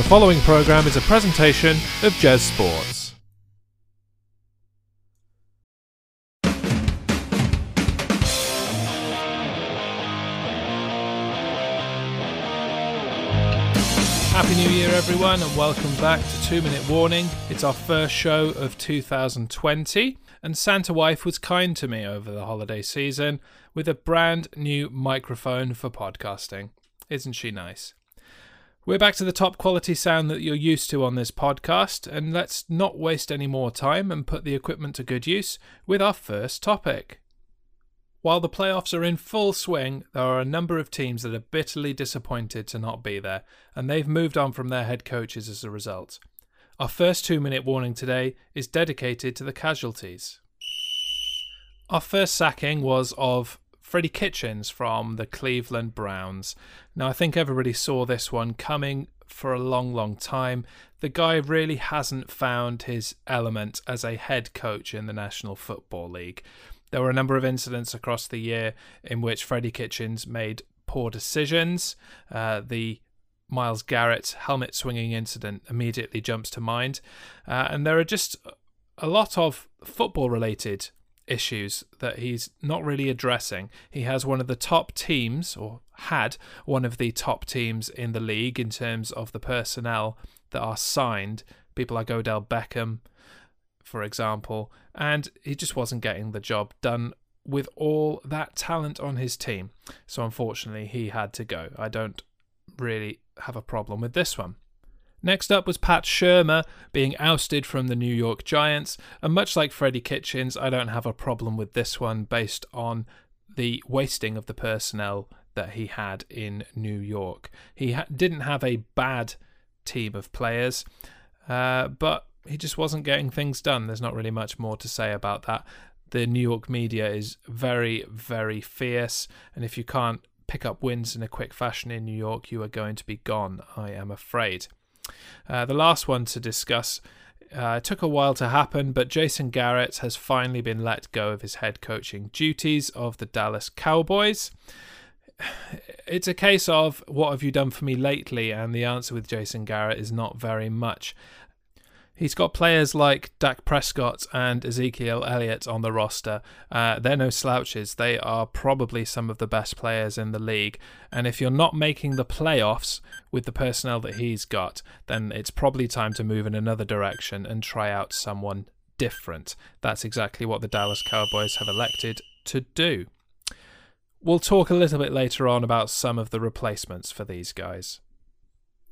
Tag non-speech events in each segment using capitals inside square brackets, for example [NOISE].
The following program is a presentation of JEZ Sports. Happy New Year, everyone, and welcome back to Two Minute Warning. It's our first show of 2020, and Santa Wife was kind to me over the holiday season with a brand new microphone for podcasting. Isn't she nice? We're back to the top quality sound that you're used to on this podcast, and let's not waste any more time and put the equipment to good use with our first topic. While the playoffs are in full swing, there are a number of teams that are bitterly disappointed to not be there, and they've moved on from their head coaches as a result. Our first two minute warning today is dedicated to the casualties. Our first sacking was of Freddie Kitchens from the Cleveland Browns. Now, I think everybody saw this one coming for a long, long time. The guy really hasn't found his element as a head coach in the National Football League. There were a number of incidents across the year in which Freddie Kitchens made poor decisions. Uh, the Myles Garrett helmet swinging incident immediately jumps to mind. Uh, and there are just a lot of football related issues that he's not really addressing. He has one of the top teams, or had one of the top teams in the league in terms of the personnel that are signed. People like Odell Beckham, for example, and he just wasn't getting the job done with all that talent on his team. So unfortunately, he had to go. I don't really have a problem with this one. Next up was Pat Shurmur being ousted from the New York Giants, and much like Freddie Kitchens, I don't have a problem with this one based on the wasting of the personnel that he had in New York. He ha- didn't have a bad team of players, uh, but he just wasn't getting things done. There's not really much more to say about that. The New York media is very, very fierce, and if you can't pick up wins in a quick fashion in New York, you are going to be gone, I am afraid. Uh, the last one to discuss uh, took a while to happen, but Jason Garrett has finally been let go of his head coaching duties of the Dallas Cowboys. [SIGHS] It's a case of what have you done for me lately? And the answer with Jason Garrett is not very much. He's got players like Dak Prescott and Ezekiel Elliott on the roster. Uh, they're no slouches. They are probably some of the best players in the league. And if you're not making the playoffs with the personnel that he's got, then it's probably time to move in another direction and try out someone different. That's exactly what the Dallas Cowboys have elected to do. We'll talk a little bit later on about some of the replacements for these guys.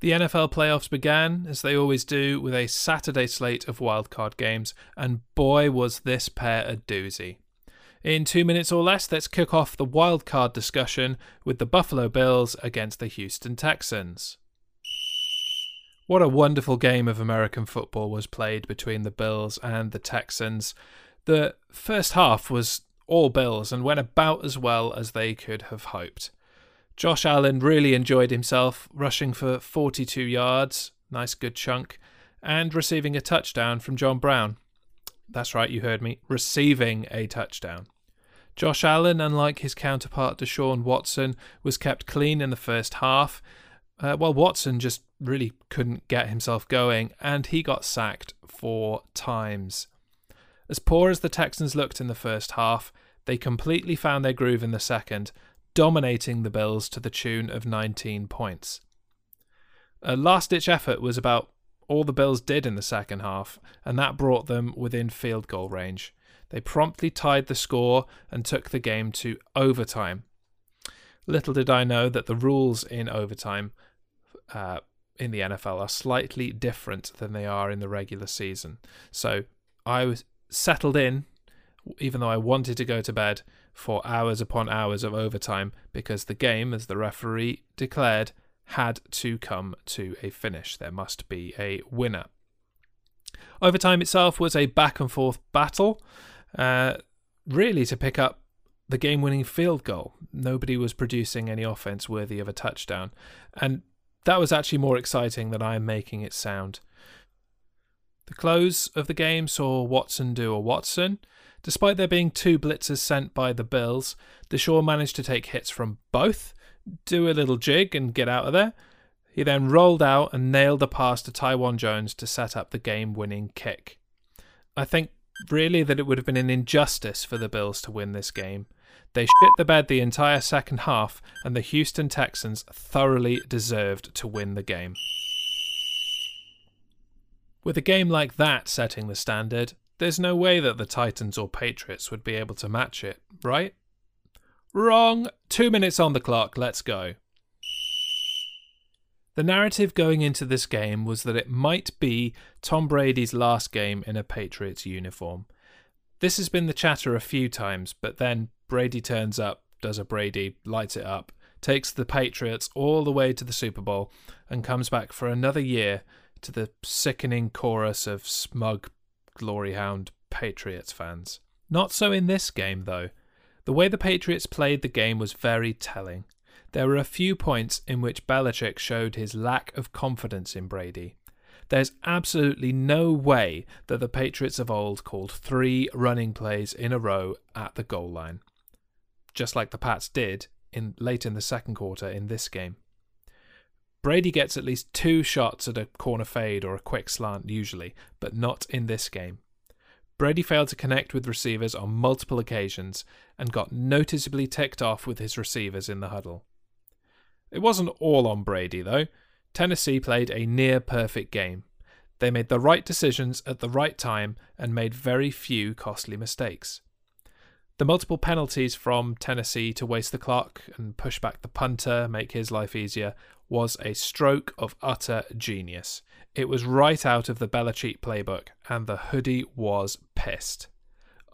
The NFL playoffs began, as they always do, with a Saturday slate of wildcard games, and boy was this pair a doozy. In two minutes or less, let's kick off the wildcard discussion with the Buffalo Bills against the Houston Texans. What a wonderful game of American football was played between the Bills and the Texans. The first half was all Bills and went about as well as they could have hoped. Josh Allen really enjoyed himself, rushing for 42 yards, nice good chunk, and receiving a touchdown from John Brown. That's right, you heard me, receiving a touchdown. Josh Allen, unlike his counterpart Deshaun Watson, was kept clean in the first half, uh, while Watson just really couldn't get himself going, and he got sacked four times. As poor as the Texans looked in the first half, they completely found their groove in the second, dominating the Bills to the tune of 19 points. A last ditch effort was about all the Bills did in the second half, and that brought them within field goal range. They promptly tied the score and took the game to overtime. Little did I know that the rules in overtime uh, in the NFL are slightly different than they are in the regular season. So I was settled in, even though I wanted to go to bed, for hours upon hours of overtime because the game, as the referee declared, had to come to a finish. There must be a winner. Overtime itself was a back and forth battle, uh, really to pick up the game winning field goal. Nobody was producing any offense worthy of a touchdown. And that was actually more exciting than I am making it sound. The close of the game saw Watson do a Watson. Despite there being two blitzers sent by the Bills, Deshaun managed to take hits from both, do a little jig, and get out of there. He then rolled out and nailed a pass to Taiwan Jones to set up the game winning kick. I think really that it would have been an injustice for the Bills to win this game. They shit the bed the entire second half, and the Houston Texans thoroughly deserved to win the game. With a game like that setting the standard, there's no way that the Titans or Patriots would be able to match it, right? Wrong! Two minutes on the clock, let's go. The narrative going into this game was that it might be Tom Brady's last game in a Patriots uniform. This has been the chatter a few times, but then Brady turns up, does a Brady, lights it up, takes the Patriots all the way to the Super Bowl, and comes back for another year to the sickening chorus of smug, glory hound Patriots fans. Not so in this game, though. The way the Patriots played the game was very telling. There were a few points in which Belichick showed his lack of confidence in Brady. There's absolutely no way that the Patriots of old called three running plays in a row at the goal line, just like the Pats did in late in the second quarter in this game. Brady gets at least two shots at a corner fade or a quick slant usually, but not in this game. Brady failed to connect with receivers on multiple occasions and got noticeably ticked off with his receivers in the huddle. It wasn't all on Brady, though. Tennessee played a near perfect game. They made the right decisions at the right time and made very few costly mistakes. The multiple penalties from Tennessee to waste the clock and push back the punter, make his life easier, was a stroke of utter genius. It was right out of the Belichick playbook, and the hoodie was pissed.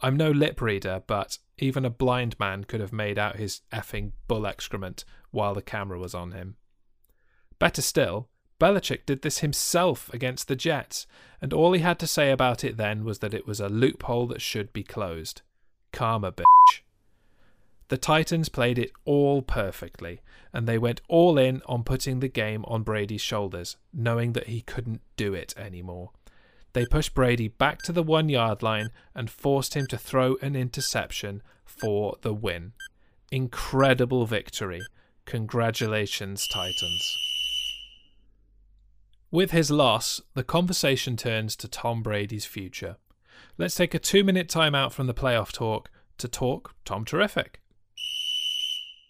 I'm no lip reader, but even a blind man could have made out his effing bull excrement while the camera was on him. Better still, Belichick did this himself against the Jets, and all he had to say about it then was that it was a loophole that should be closed. Karma, bitch. The Titans played it all perfectly, and they went all in on putting the game on Brady's shoulders, knowing that he couldn't do it anymore. They pushed Brady back to the one yard line and forced him to throw an interception for the win. Incredible victory. Congratulations, Titans. With his loss, the conversation turns to Tom Brady's future. Let's take a two minute timeout from the playoff talk to talk Tom Terrific.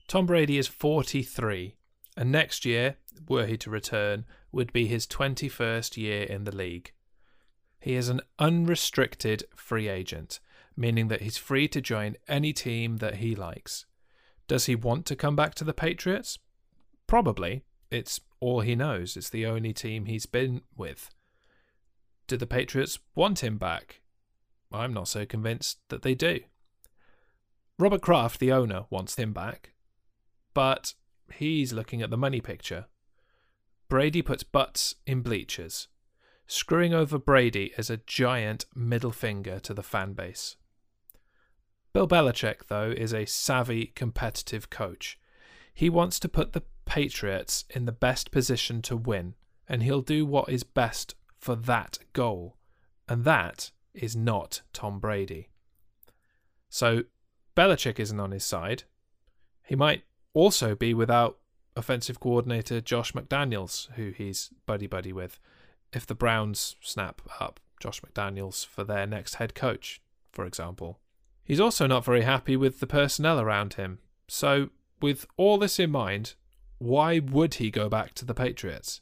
Tom Brady is 43, and next year, were he to return, would be his 21st year in the league. He is an unrestricted free agent, meaning that he's free to join any team that he likes. Does he want to come back to the Patriots? Probably. It's all he knows. It's the only team he's been with. Do the Patriots want him back? I'm not so convinced that they do. Robert Kraft, the owner, wants him back, but he's looking at the money picture. Brady puts butts in bleachers screwing over Brady as a giant middle finger to the fan base. Bill Belichick, though, is a savvy, competitive coach. He wants to put the Patriots in the best position to win, and he'll do what is best for that goal. And that is not Tom Brady. So Belichick isn't on his side. He might also be without offensive coordinator Josh McDaniels, who he's buddy buddy with if the Browns snap up Josh McDaniels for their next head coach, for example. He's also not very happy with the personnel around him. So, with all this in mind, why would he go back to the Patriots?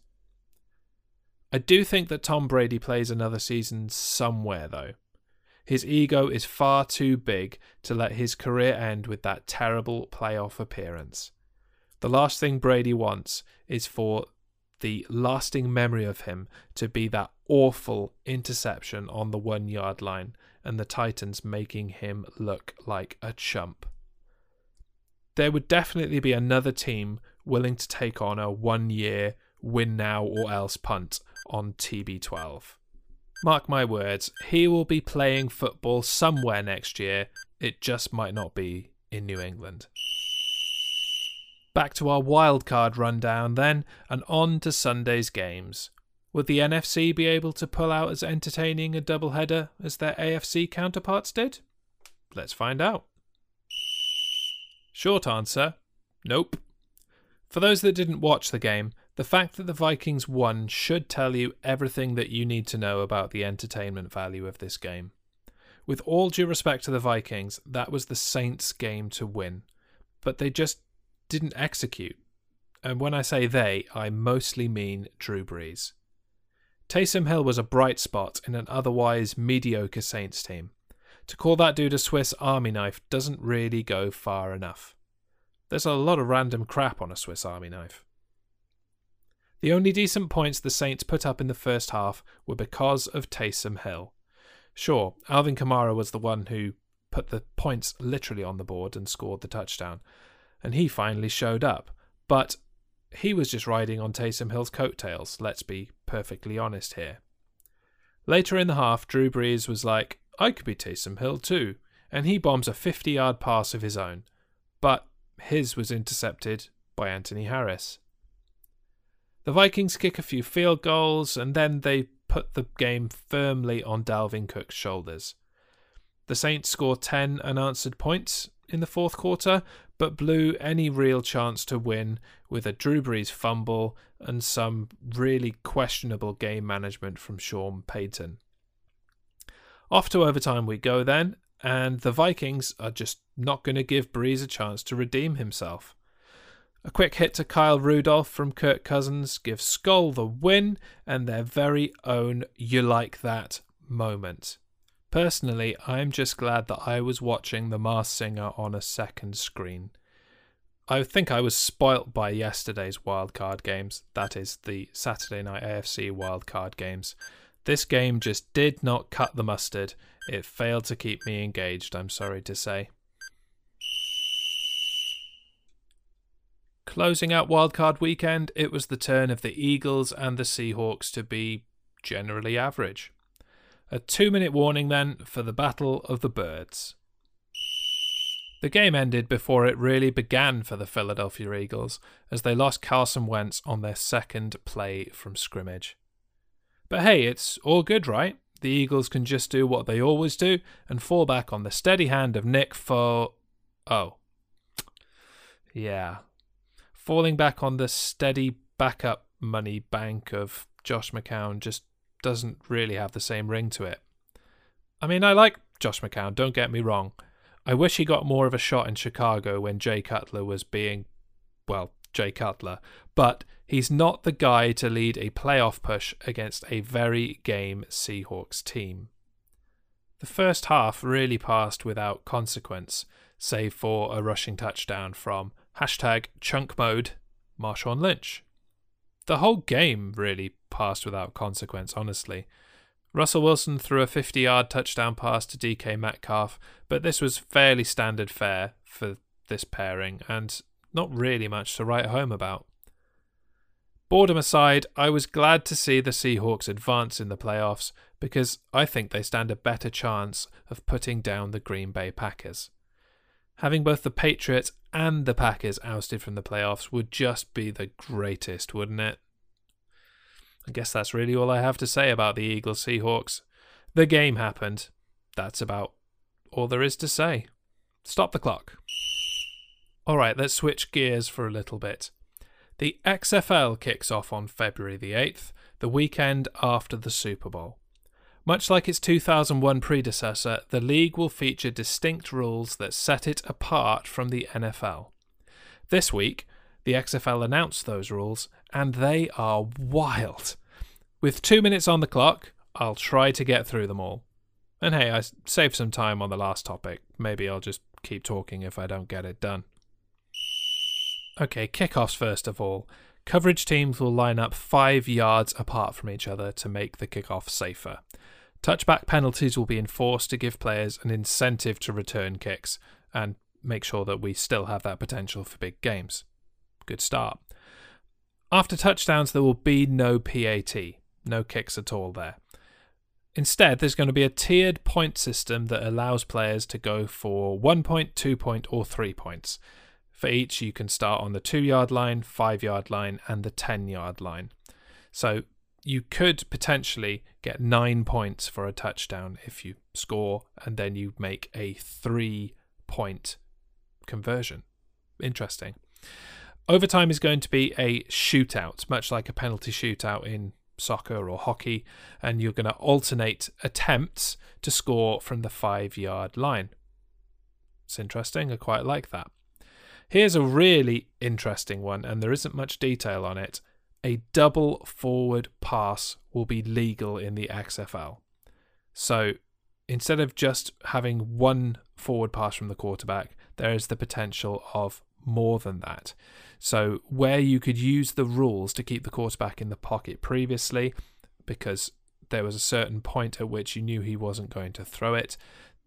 I do think that Tom Brady plays another season somewhere, though. His ego is far too big to let his career end with that terrible playoff appearance. The last thing Brady wants is for the lasting memory of him to be that awful interception on the one yard line and the Titans making him look like a chump. There would definitely be another team willing to take on a one year win now or else punt on TB12. Mark my words, he will be playing football somewhere next year. It just might not be in New England. Back to our wildcard rundown then, and on to Sunday's games. Would the NFC be able to pull out as entertaining a doubleheader as their AFC counterparts did? Let's find out. Short answer nope. For those that didn't watch the game, The fact that the Vikings won should tell you everything that you need to know about the entertainment value of this game. With all due respect to the Vikings, that was the Saints' game to win, but they just didn't execute. And when I say they, I mostly mean Drew Brees. Taysom Hill was a bright spot in an otherwise mediocre Saints team. To call that dude a Swiss Army knife doesn't really go far enough. There's a lot of random crap on a Swiss Army knife. The only decent points the Saints put up in the first half were because of Taysom Hill. Sure, Alvin Kamara was the one who put the points literally on the board and scored the touchdown, and he finally showed up. But he was just riding on Taysom Hill's coattails, let's be perfectly honest here. Later in the half, Drew Brees was like, I could be Taysom Hill too, and he bombs a 50 yard pass of his own, but his was intercepted by Anthony Harris. The Vikings kick a few field goals and then they put the game firmly on Dalvin Cook's shoulders. The Saints score 10 unanswered points in the fourth quarter, but blew any real chance to win with a Drew Brees fumble and some really questionable game management from Sean Payton. Off to overtime we go then, and the Vikings are just not going to give Brees a chance to redeem himself. A quick hit to Kyle Rudolph from Kirk Cousins gives Skull the win and their very own You Like That moment. Personally, I'm just glad that I was watching The Masked Singer on a second screen. I think I was spoilt by yesterday's wildcard games, that is, the Saturday night AFC wildcard games. This game just did not cut the mustard. It failed to keep me engaged, I'm sorry to say. Closing out wildcard weekend, it was the turn of the Eagles and the Seahawks to be generally average. A two minute warning then for the Battle of the Birds. The game ended before it really began for the Philadelphia Eagles as they lost Carson Wentz on their second play from scrimmage. But hey, it's all good, right? The Eagles can just do what they always do and fall back on the steady hand of Nick for. Oh. Yeah, falling back on the steady backup money bank of Josh McCown just doesn't really have the same ring to it. I mean, I like Josh McCown, don't get me wrong. I wish he got more of a shot in Chicago when Jay Cutler was being, well, Jay Cutler, but he's not the guy to lead a playoff push against a very game Seahawks team. The first half really passed without consequence, save for a rushing touchdown from Hashtag chunk mode, Marshawn Lynch. The whole game really passed without consequence, honestly. Russell Wilson threw a 50 yard touchdown pass to DK Metcalf, but this was fairly standard fare for this pairing and not really much to write home about. Boredom aside, I was glad to see the Seahawks advance in the playoffs because I think they stand a better chance of putting down the Green Bay Packers. Having both the Patriots and the Packers ousted from the playoffs would just be the greatest, wouldn't it? I guess that's really all I have to say about the Eagles Seahawks. The game happened. That's about all there is to say. Stop the clock. Alright, let's switch gears for a little bit. The XFL kicks off on February the 8th, the weekend after the Super Bowl. Much like its 2001 predecessor, the league will feature distinct rules that set it apart from the NFL. This week, the XFL announced those rules, and they are wild. With two minutes on the clock, I'll try to get through them all. And hey, I saved some time on the last topic. Maybe I'll just keep talking if I don't get it done. Okay, kickoffs first of all. Coverage teams will line up five yards apart from each other to make the kickoff safer. Touchback penalties will be enforced to give players an incentive to return kicks and make sure that we still have that potential for big games. Good start. After touchdowns, there will be no PAT, no kicks at all there. Instead, there's going to be a tiered point system that allows players to go for one point, two point, or three points. For each, you can start on the two yard line, five yard line, and the 10 yard line. So you could potentially get nine points for a touchdown if you score and then you make a three point conversion. Interesting. Overtime is going to be a shootout, much like a penalty shootout in soccer or hockey, and you're going to alternate attempts to score from the five yard line. It's interesting. I quite like that. Here's a really interesting one, and there isn't much detail on it. A double forward pass will be legal in the XFL. So instead of just having one forward pass from the quarterback, there is the potential of more than that. So, where you could use the rules to keep the quarterback in the pocket previously, because there was a certain point at which you knew he wasn't going to throw it,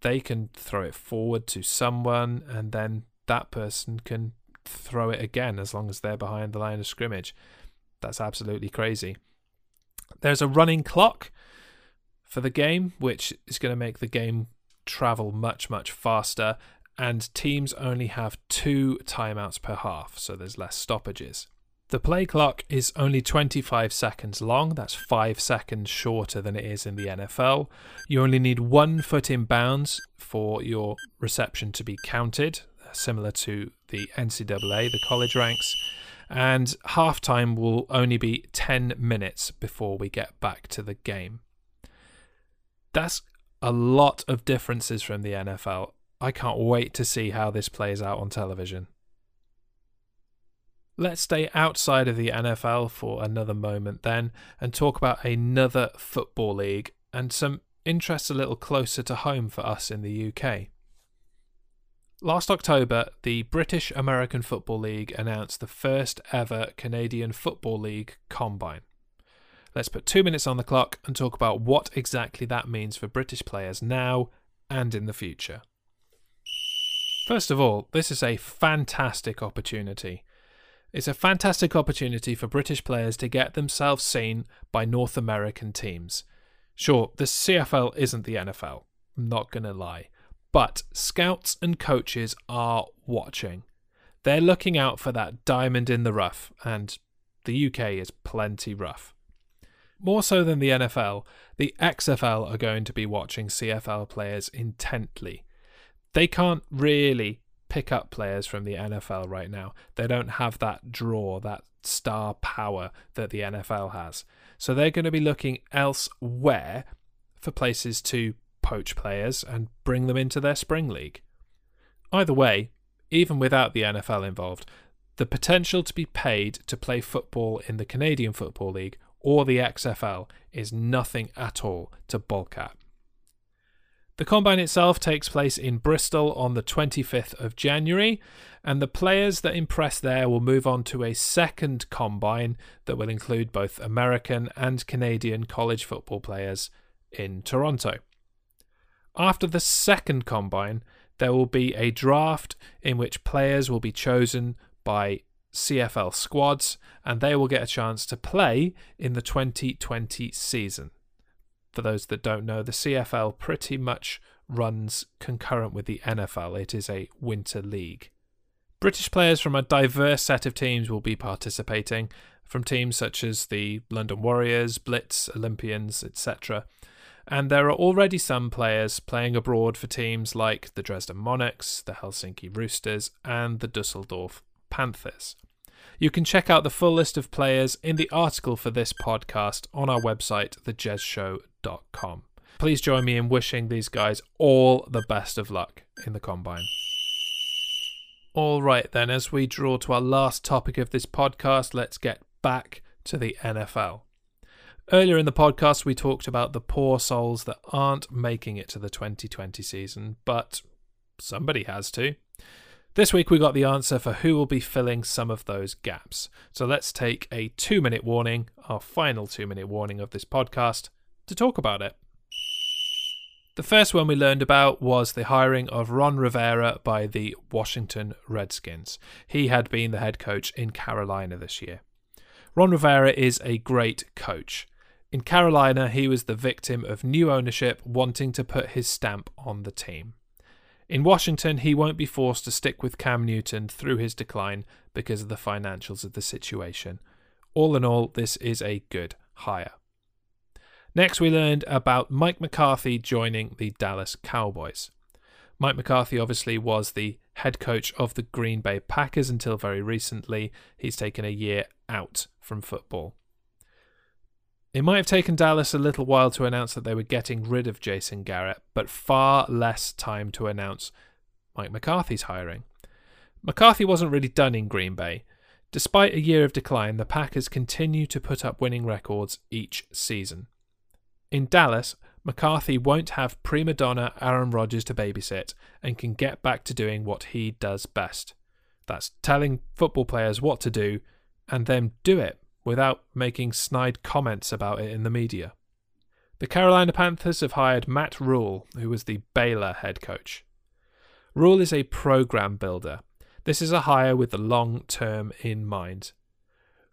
they can throw it forward to someone, and then that person can throw it again as long as they're behind the line of scrimmage. That's absolutely crazy. There's a running clock for the game, which is going to make the game travel much, much faster. And teams only have two timeouts per half, so there's less stoppages. The play clock is only 25 seconds long, that's 5 seconds shorter than it is in the NFL. You only need one foot in bounds for your reception to be counted, similar to the NCAA, the college ranks. And halftime will only be 10 minutes before we get back to the game. That's a lot of differences from the NFL. I can't wait to see how this plays out on television. Let's stay outside of the NFL for another moment then and talk about another football league and some interests a little closer to home for us in the UK. Last October, the British American Football League announced the first ever Canadian Football League combine. Let's put two minutes on the clock and talk about what exactly that means for British players now and in the future. First of all, this is a fantastic opportunity. It's a fantastic opportunity for British players to get themselves seen by North American teams. Sure, the CFL isn't the NFL, I'm not going to lie, but scouts and coaches are watching. They're looking out for that diamond in the rough, and the UK is plenty rough. More so than the NFL, the XFL are going to be watching CFL players intently. They can't really pick up players from the NFL right now. They don't have that draw, that star power that the NFL has. So they're going to be looking elsewhere for places to poach players and bring them into their spring league. Either way, even without the NFL involved, the potential to be paid to play football in the Canadian Football League or the XFL is nothing at all to balk at. The combine itself takes place in Bristol on the 25th of January, and the players that impress there will move on to a second combine that will include both American and Canadian college football players in Toronto. After the second combine, there will be a draft in which players will be chosen by CFL squads, and they will get a chance to play in the 2020 season. For those that don't know, the CFL pretty much runs concurrent with the NFL, it is a winter league. British players from a diverse set of teams will be participating, from teams such as the London Warriors, Blitz, Olympians, etc. And there are already some players playing abroad for teams like the Dresden Monarchs, the Helsinki Roosters, and the Dusseldorf Panthers. You can check out the full list of players in the article for this podcast on our website, thejezshow.com. Please join me in wishing these guys all the best of luck in the combine. All right, then, as we draw to our last topic of this podcast, let's get back to the NFL. Earlier in the podcast, we talked about the poor souls that aren't making it to the 2020 season, but somebody has to. This week we got the answer for who will be filling some of those gaps. So let's take a two minute warning, our final two minute warning of this podcast, to talk about it. The first one we learned about was the hiring of Ron Rivera by the Washington Redskins. He had been the head coach in Carolina this year. Ron Rivera is a great coach. In Carolina, he was the victim of new ownership wanting to put his stamp on the team. In Washington, he won't be forced to stick with Cam Newton through his decline because of the financials of the situation. All in all, this is a good hire. Next, we learned about Mike McCarthy joining the Dallas Cowboys. Mike McCarthy obviously was the head coach of the Green Bay Packers until very recently. He's taken a year out from football. It might have taken Dallas a little while to announce that they were getting rid of Jason Garrett, but far less time to announce Mike McCarthy's hiring. McCarthy wasn't really done in Green Bay. Despite a year of decline, the Packers continue to put up winning records each season. In Dallas, McCarthy won't have prima donna Aaron Rodgers to babysit and can get back to doing what he does best. That's telling football players what to do and then do it without making snide comments about it in the media. The Carolina Panthers have hired Matt Rhule, who was the Baylor head coach. Rhule is a program builder. This is a hire with the long term in mind.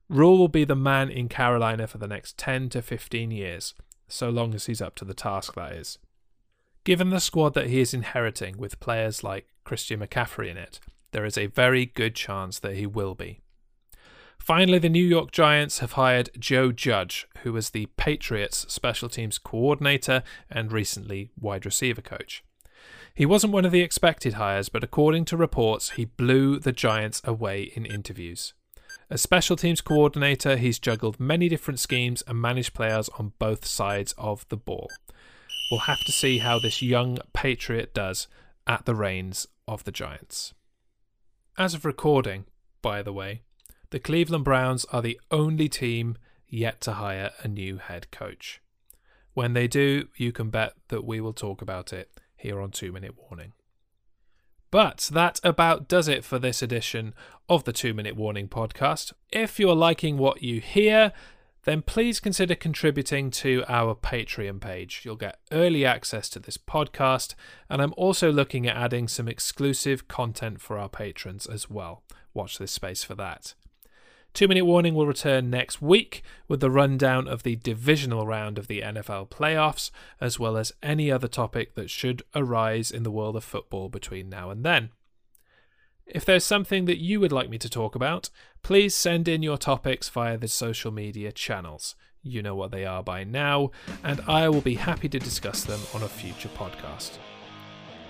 Rhule will be the man in Carolina for the next 10 to 15 years, so long as he's up to the task, that is. Given the squad that he is inheriting with players like Christian McCaffrey in it, there is a very good chance that he will be. Finally, the New York Giants have hired Joe Judge, who was the Patriots special teams coordinator and recently wide receiver coach. He wasn't one of the expected hires, but according to reports, he blew the Giants away in interviews. As special teams coordinator, he's juggled many different schemes and managed players on both sides of the ball. We'll have to see how this young Patriot does at the reins of the Giants. As of recording, by the way, the Cleveland Browns are the only team yet to hire a new head coach. When they do, you can bet that we will talk about it here on Two Minute Warning. But that about does it for this edition of the Two Minute Warning podcast. If you're liking what you hear, then please consider contributing to our Patreon page. You'll get early access to this podcast, and I'm also looking at adding some exclusive content for our patrons as well. Watch this space for that. Two Minute Warning will return next week with the rundown of the divisional round of the NFL playoffs, as well as any other topic that should arise in the world of football between now and then. If there's something that you would like me to talk about, please send in your topics via the social media channels. You know what they are by now, and I will be happy to discuss them on a future podcast.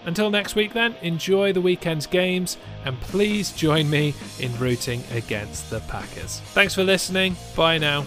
Until next week, then, enjoy the weekend's games and please join me in rooting against the Packers. Thanks for listening. Bye now.